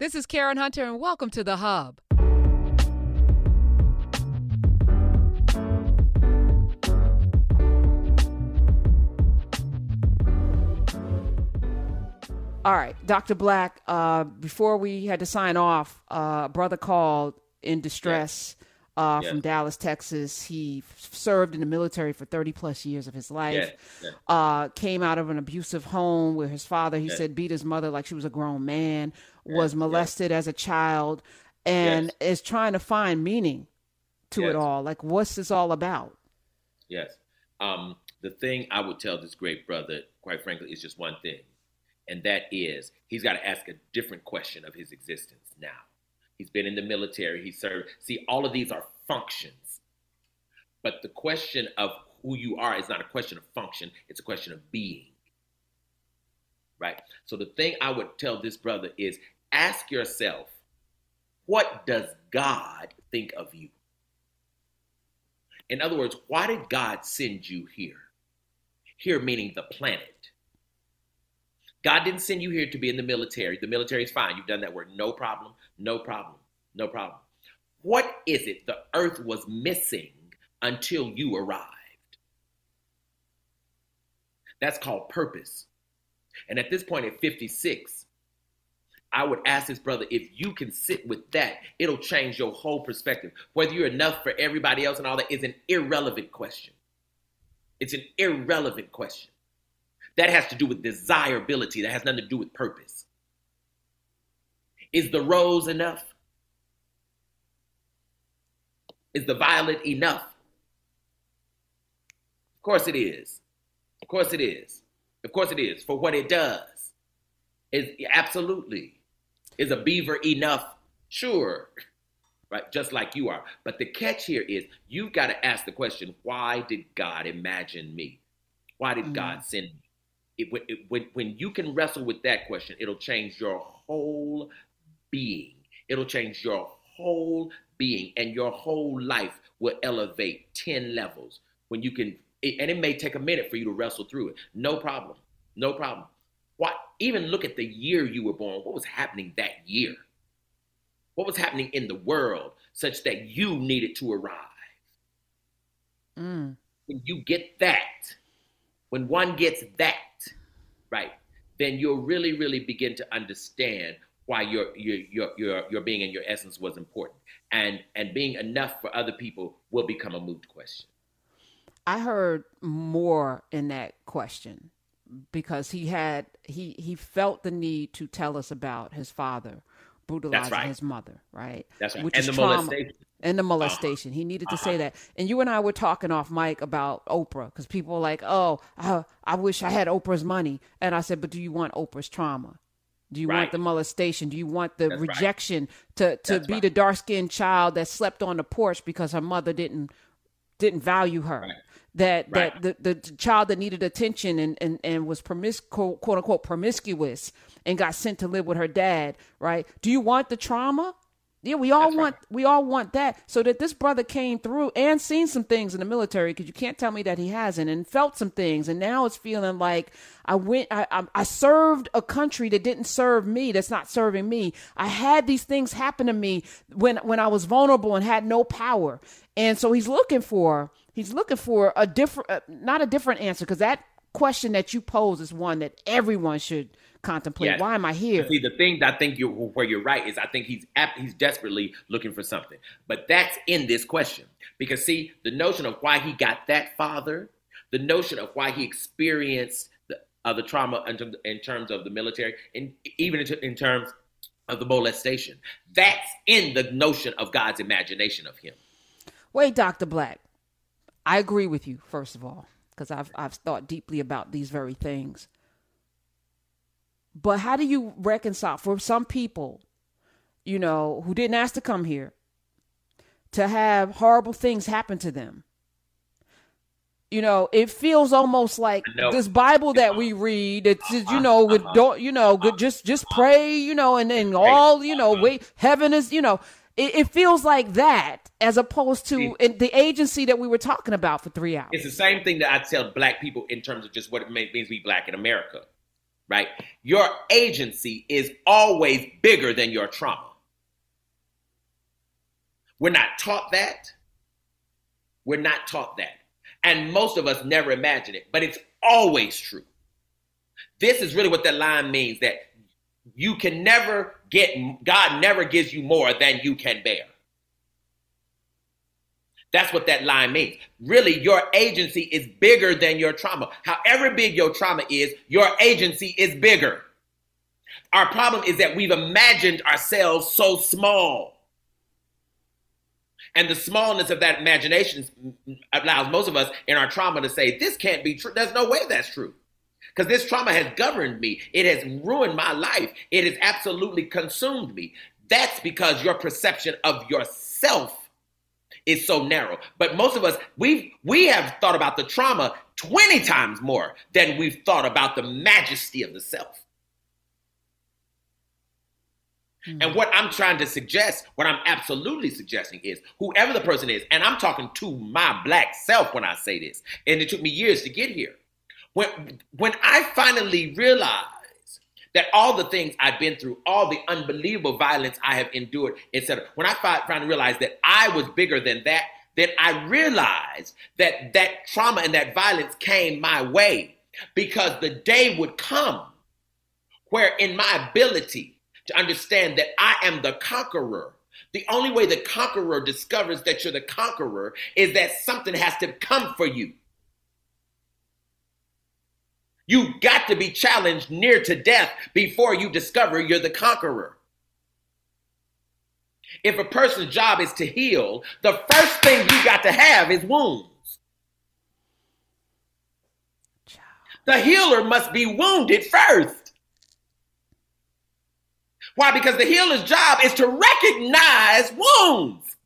This is Karen Hunter, and welcome to The Hub. All right, Dr. Black, uh, before we had to sign off, uh, brother called in distress uh, Yes. from Dallas, Texas. He f- served in the military for 30 plus years of his life. Yes, yes. Uh, came out of an abusive home where his father, he Yes. said, beat his mother like she was a grown man, was yes. molested as a child, and Yes. is trying to find meaning to it all. Like, what's this all about? Yes. Um, the thing I would tell this great brother, quite frankly, is just one thing. And that is he's got to ask a different question of his existence now. He's been in the military, he served. See, all of these are functions. But the question of who you are is not a question of function, it's a question of being. Right? So the thing I would tell this brother is ask yourself, what does God think of you? In other words, why did God send you here? Here meaning the planet. God didn't send you here to be in the military. The military is fine. You've done that work. No problem. No problem. No problem. What is it the earth was missing until you arrived? That's called purpose. And at this point, at 56, I would ask this brother if you can sit with that, it'll change your whole perspective. Whether you're enough for everybody else and all that is an irrelevant question. It's an irrelevant question. That has to do with desirability, that has nothing to do with purpose. Is the rose enough? Is the violet enough? Of course it is. Of course it is. Of course it is. For what it does. Is absolutely. Is a beaver enough? Sure. Right? Just like you are. But the catch here is you've got to ask the question, why did God imagine me? Why did Mhm. God send me? It, when- it, when, when you can wrestle with that question, it'll change your whole being. It'll change your whole being, and your whole life will elevate 10 levels. When you can, it, and it may take a minute for you to wrestle through it. No problem. No problem. What? Even look at the year you were born. What was happening that year? What was happening in the world such that you needed to arrive? Mm. when you get that, when one gets that, right, then you'll really, really begin to understand why your your your your your being and your essence was important, and and being enough for other people will become a moot question. I heard more in that question because he had he he felt the need to tell us about his father brutalizing right. his mother, right? That's right. Which and is the trauma. molestation. and the uh-huh. molestation. He needed to say uh-huh. that. And you and I were talking off mic about Oprah because people were like, "Oh, I, I wish I had Oprah's money." And I said, "But do you want Oprah's trauma? Do you want the molestation? Do you want the That's right. rejection to to That's be right. the dark skinned child that slept on the porch because her mother didn't didn't value her?" Right. That Right. that the, the child that needed attention and, and, and was promis quote, quote unquote promiscuous and got sent to live with her dad, right? Do you want the trauma? Yeah, we all That's right. want we all want that. So that this brother came through and seen some things in the military because you can't tell me that he hasn't and felt some things and now it's feeling like I went I, I I served a country that didn't serve me that's not serving me. I had these things happen to me when when I was vulnerable and had no power. And so he's looking for he's looking for a different uh, not a different answer because that question that you pose is one that everyone should contemplate. Yes. Why am I here? See, the thing that I think you where you're right is I think he's he's desperately looking for something, but that's in this question because see the notion of why he got that father, the notion of why he experienced the uh, the trauma in, in terms of the military, and even in, in terms of the molestation, that's in the notion of God's imagination of him. Wait, Dr. Black. I agree with you, first of all, because I've I've thought deeply about these very things. But how do you reconcile for some people, you know, who didn't ask to come here, to have horrible things happen to them? You know, it feels almost like this Bible that we read. It's you uh, know, with uh-huh. don't you know, good- just just pray, you know, and then all you know, wait, heaven is, you know, it, it feels like that as opposed to in the agency that we were talking about for three hours. It's the same thing that I tell black people in terms of just what it means to be black in America. right? Your agency is always bigger than your trauma. We're not taught that. We're not taught that. And most of us never imagine it, but it's always true. This is really what that line means that you can never get, God never gives you more than you can bear. That's what that line means. Really, your agency is bigger than your trauma. However big your trauma is, your agency is bigger. Our problem is that we've imagined ourselves so small. And the smallness of that imagination allows most of us in our trauma to say, This can't be true. There's no way that's true. Because this trauma has governed me, it has ruined my life, it has absolutely consumed me. That's because your perception of yourself is so narrow. But most of us, we've we have thought about the trauma 20 times more than we've thought about the majesty of the self. Mm-hmm. And what I'm trying to suggest, what I'm absolutely suggesting is whoever the person is, and I'm talking to my black self when I say this, and it took me years to get here. When when I finally realized that all the things I've been through, all the unbelievable violence I have endured, etc. When I finally realized that I was bigger than that, then I realized that that trauma and that violence came my way because the day would come where, in my ability to understand that I am the conqueror, the only way the conqueror discovers that you're the conqueror is that something has to come for you. You got to be challenged near to death before you discover you're the conqueror. If a person's job is to heal, the first thing you got to have is wounds. The healer must be wounded first. Why? Because the healer's job is to recognize wounds.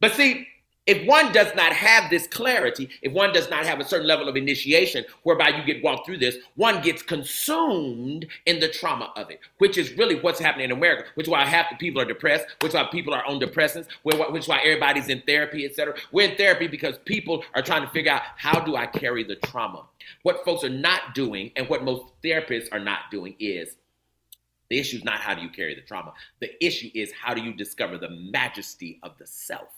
But see, if one does not have this clarity, if one does not have a certain level of initiation whereby you get walked through this, one gets consumed in the trauma of it, which is really what's happening in America, which is why half the people are depressed, which is why people are on depressants, which is why everybody's in therapy, etc. We're in therapy because people are trying to figure out how do I carry the trauma. What folks are not doing, and what most therapists are not doing, is the issue is not how do you carry the trauma. The issue is how do you discover the majesty of the self.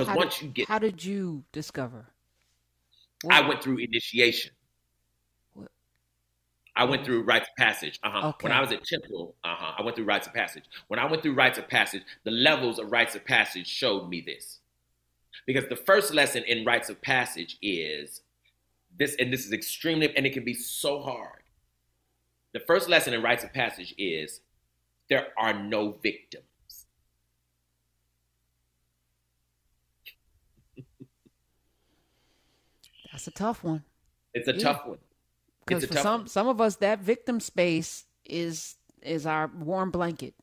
Because once did, you get, how did you discover? What? I went through initiation. What? I went through rites of passage. Uh-huh. Okay. When I was at Temple, uh-huh, I went through rites of passage. When I went through rites of passage, the levels of rites of passage showed me this. Because the first lesson in rites of passage is this, and this is extremely, and it can be so hard. The first lesson in rites of passage is there are no victims. That's a tough one. It's a yeah. tough one. Because for some one. some of us, that victim space is is our warm blanket.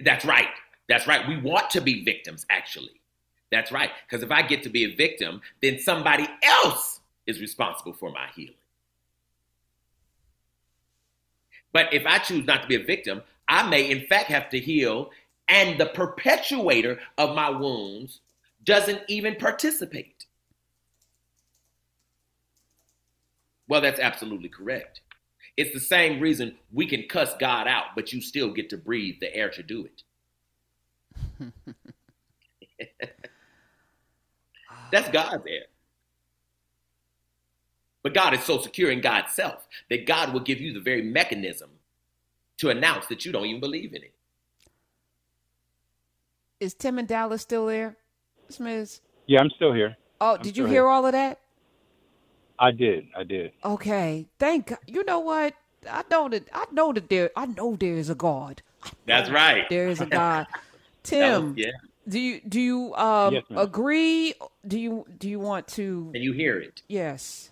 That's right. That's right. We want to be victims, actually. That's right. Because if I get to be a victim, then somebody else is responsible for my healing. But if I choose not to be a victim, I may in fact have to heal, and the perpetuator of my wounds doesn't even participate. Well, that's absolutely correct. It's the same reason we can cuss God out, but you still get to breathe the air to do it. that's God's air. But God is so secure in God's self that God will give you the very mechanism to announce that you don't even believe in it. Is Tim and Dallas still there, Smith? Yeah, I'm still here. Oh, I'm did you hear here. all of that? I did. I did. Okay. Thank God. You know what? I know that I know that there I know there is a God. That's right. There is a God. Tim, was, yeah. do you do you um yes, agree? Do you do you want to And you hear it? Yes.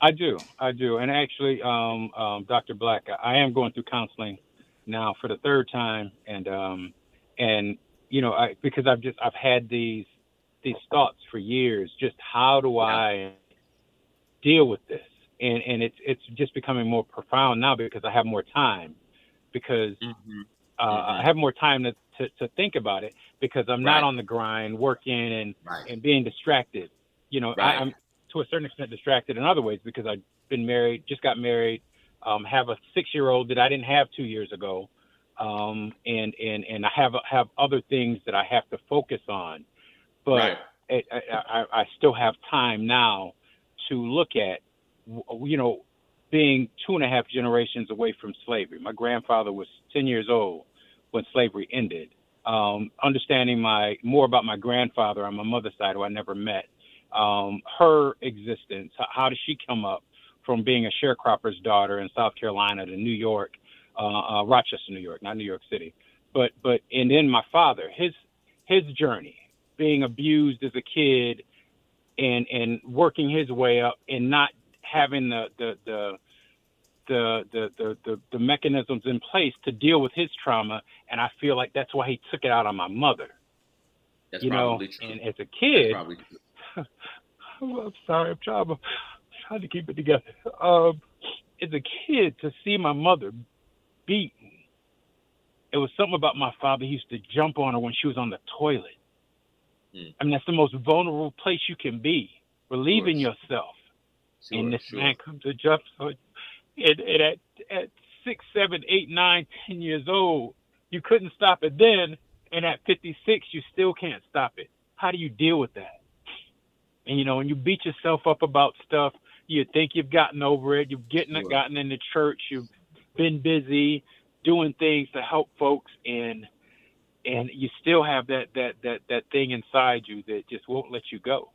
I do. I do. And actually, um, um, Dr. Black, I am going through counseling now for the third time and um and you know, I because I've just I've had these these thoughts for years. Just how do yeah. I deal with this. And and it's it's just becoming more profound now because I have more time. Because mm-hmm. Uh, mm-hmm. I have more time to, to, to think about it because I'm right. not on the grind, working and right. and being distracted. You know, right. I, am to a certain extent distracted in other ways because I've been married, just got married, um, have a six year old that I didn't have two years ago, um, and and and I have have other things that I have to focus on, but it, I, I, I still have time now to look at, you know, being two and a half generations away from slavery. My grandfather was 10 years old when slavery ended. Um, understanding my more about my grandfather on my mother's side, who I never met, um, her existence. How did she come up from being a sharecropper's daughter in South Carolina to New York, uh, uh, Rochester, New York, not New York City, but but and then my father, his his journey, being abused as a kid, and and working his way up, and not having the the the the, the, the, the, the mechanisms in place to deal with his trauma, and I feel like that's why he took it out on my mother. That's you know, true. and as a kid, I'm sorry, I'm trying, I'm trying to keep it together. Um, as a kid, to see my mother beaten, it was something about my father. He used to jump on her when she was on the toilet. Mm. I mean, that's the most vulnerable place you can be, relieving yourself. Sure, and this sure. man comes to jump so and, and at at six, seven, eight, nine, ten years old, you couldn't stop it then, and at 56, you still can't stop it. How do you deal with that? And you know, when you beat yourself up about stuff, you think you've gotten over it. You've getting sure. gotten into church. You've been busy doing things to help folks, and and you still have that that that that thing inside you that just won't let you go.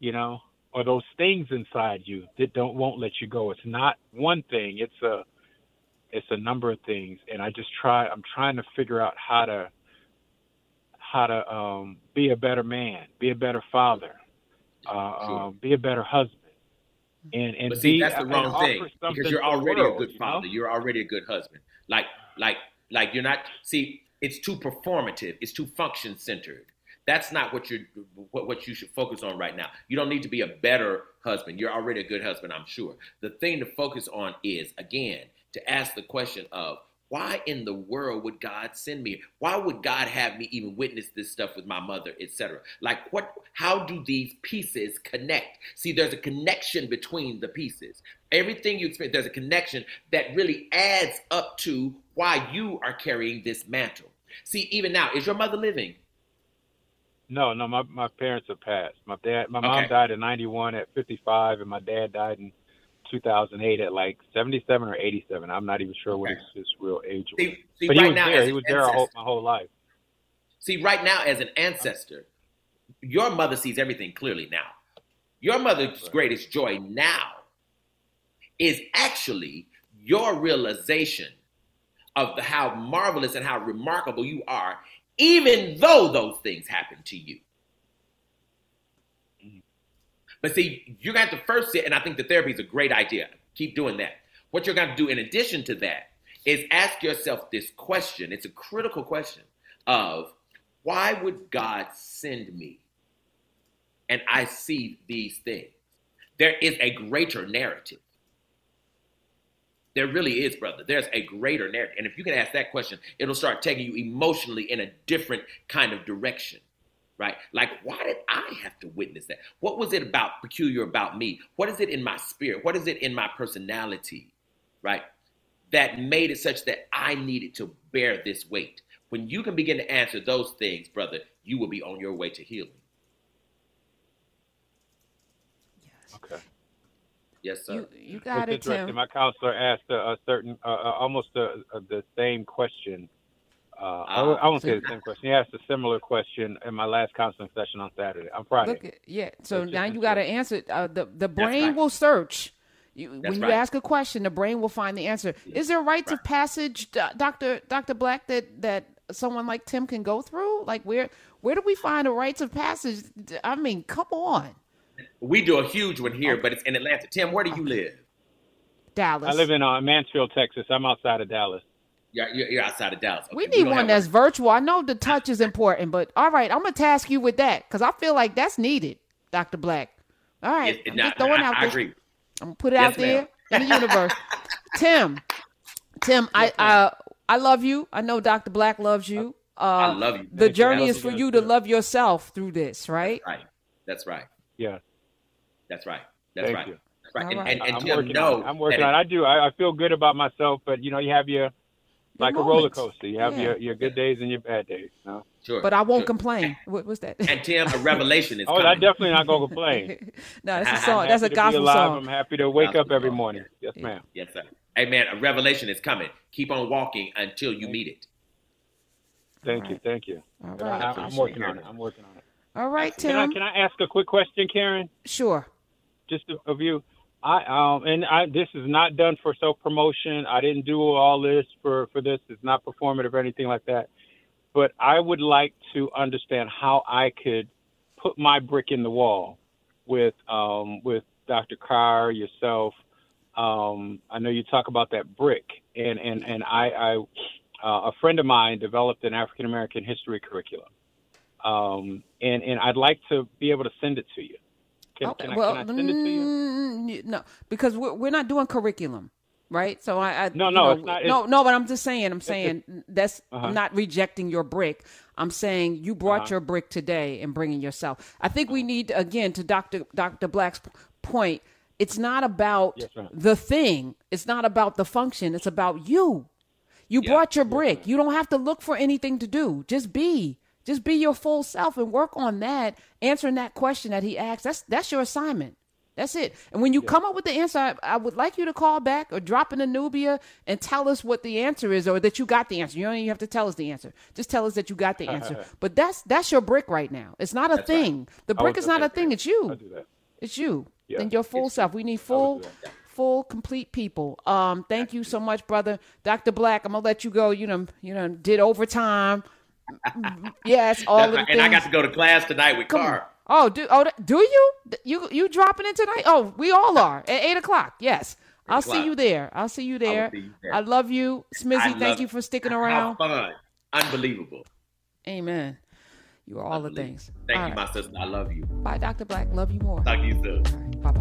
You know, or those things inside you that don't won't let you go. It's not one thing. It's a it's a number of things, and I just try. I'm trying to figure out how to how to um, be a better man, be a better father, uh, sure. um, be a better husband, and and but see, be, that's the wrong thing because you're already world, a good father. You are already a good husband. Like like like you're not. See, it's too performative. It's too function centered. That's not what you what, what you should focus on right now. You don't need to be a better husband. You're already a good husband, I'm sure. The thing to focus on is again to ask the question of why in the world would God send me? Why would God have me even witness this stuff with my mother, etc.? Like what how do these pieces connect? See, there's a connection between the pieces. Everything you experience, there's a connection that really adds up to why you are carrying this mantle. See, even now, is your mother living? No, no, my my parents have passed. My dad, my okay. mom died in '91 at 55, and my dad died in 2008 at like 77 or 87. I'm not even sure okay. what his, his, real age was. See, see, but he was there. He was there whole, my whole life. See, right now, as an ancestor, your mother sees everything clearly now. Your mother's right. greatest joy now is actually your realization of how marvelous and how remarkable you are even though those things happen to you. But see, you got to first sit, and I think the therapy is a great idea. Keep doing that. What you're going to do in addition to that is ask yourself this question. It's a critical question of why would God send me? And I see these things. There is a greater narrative. There really is, brother. There's a greater narrative. And if you can ask that question, it'll start taking you emotionally in a different kind of direction, right? Like, why did I have to witness that? What was it about peculiar about me? What is it in my spirit? What is it in my personality, right? That made it such that I needed to bear this weight. When you can begin to answer those things, brother, you will be on your way to healing. Yes. Okay. Yes, sir. You, you got it's it, Tim. My counselor asked a, a certain, uh, uh almost a, a, the same question. Uh, I, I, won't say the same question. He asked a similar question in my last counseling session on Saturday, on Friday. Look, at, yeah. So now you got to answer. Uh, the the brain right. will search. You, when you ask a question, the brain will find the answer. Is there rites right. of passage, Doctor Doctor Black, that that someone like Tim can go through? Like where where do we find a rites of passage? I mean, come on. We do a huge one here, but it's in Atlanta. Tim, where do you live? Dallas. I live in uh, Mansfield, Texas. I'm outside of Dallas. Yeah, you're, you're outside of Dallas. Okay, we need we one that's one. virtual. I know the touch is important, but all right, I'm gonna task you with that because I feel like that's needed, Doctor Black. All right, it, I'm just throwing I, out I, agree. I'm gonna put it yes, out there ma'am. in the universe. Tim, Tim, yes, I uh, I love you. I know Dr. Black loves you. Uh, I love you. The Thank journey I is for you you to love yourself through this, right? Right. That's right. Yeah. That's right. That's Thank right. you. That's right. All And, and, and I'm Tim, working know on it. I'm working on it. I do. I, I feel good about myself, but you know, you have your like a roller coaster. You have Yeah. your, your good days and your bad days. You know? Sure. But I won't sure. complain. What was that? And Tim, a revelation is Oh, coming. I'm definitely not gonna complain. no, that's a I'm song. That's a happy to gospel alive. song. I'm happy to wake up every song. morning. Yes, ma'am. Yes, sir. Hey, man, a revelation is coming. Keep on walking until you meet it. Thank All you. right. Thank you. All I, I'm working on it. I'm working on it. All right, Can I Tim. can I ask a quick question, Karen? Sure. Just of- you. I um and I this is not done for self promotion. I didn't do all this for for this. It's not performative or anything like that. But I would like to understand how I could put my brick in the wall with um with Dr. Carr, yourself. Um, I know you talk about that brick, and and and I, I uh, a friend of mine developed an African American history curriculum, um, and and I'd like to be able to send it to you. Can, Okay, can, I, well, can I send it to you? mm, no, because we're we're not doing curriculum, right? So I, I No, you no, know, it's not- no, no. But I'm just saying, I'm saying that's Uh-huh. I'm not rejecting your brick. I'm saying you brought Uh-huh. your brick today and bringing yourself. I think we need again to Doctor Doctor Black's point. It's not about Yes, the thing. It's not about the function. It's about you. You Yeah. brought your brick. You don't have to look for anything to do. Just be. Just be your full self and work on that, answering that question that he asked. That's that's your assignment. That's it. And when you come up with the answer, I, I would like you to call back or drop in a Knubia and tell us what the answer is or that you got the answer. You don't even have to tell us the answer. Just tell us that you got the answer. but that's that's your brick right now. It's not a That's right. thing. The brick is not a thing. It's you. It's you. Yeah. And your full It's- self. We need full would do that. full complete people. Um thank you so much, brother. Dr. Black, I'm gonna let you go. You know, you know, did overtime. Yes, all the things. And I got to go to class tonight with Come on. Oh, do oh do you you you dropping in tonight? Oh, we all are at eight o'clock. Yes, I'll see you there. I'll see you there. see you there. I love you, Smizzy. Thank you for sticking around. fun. Unbelievable. Amen. You are all the things. Thank All you, right. my sister. I love you. Bye, Dr. Black. Love you more. Talk to you soon. Bye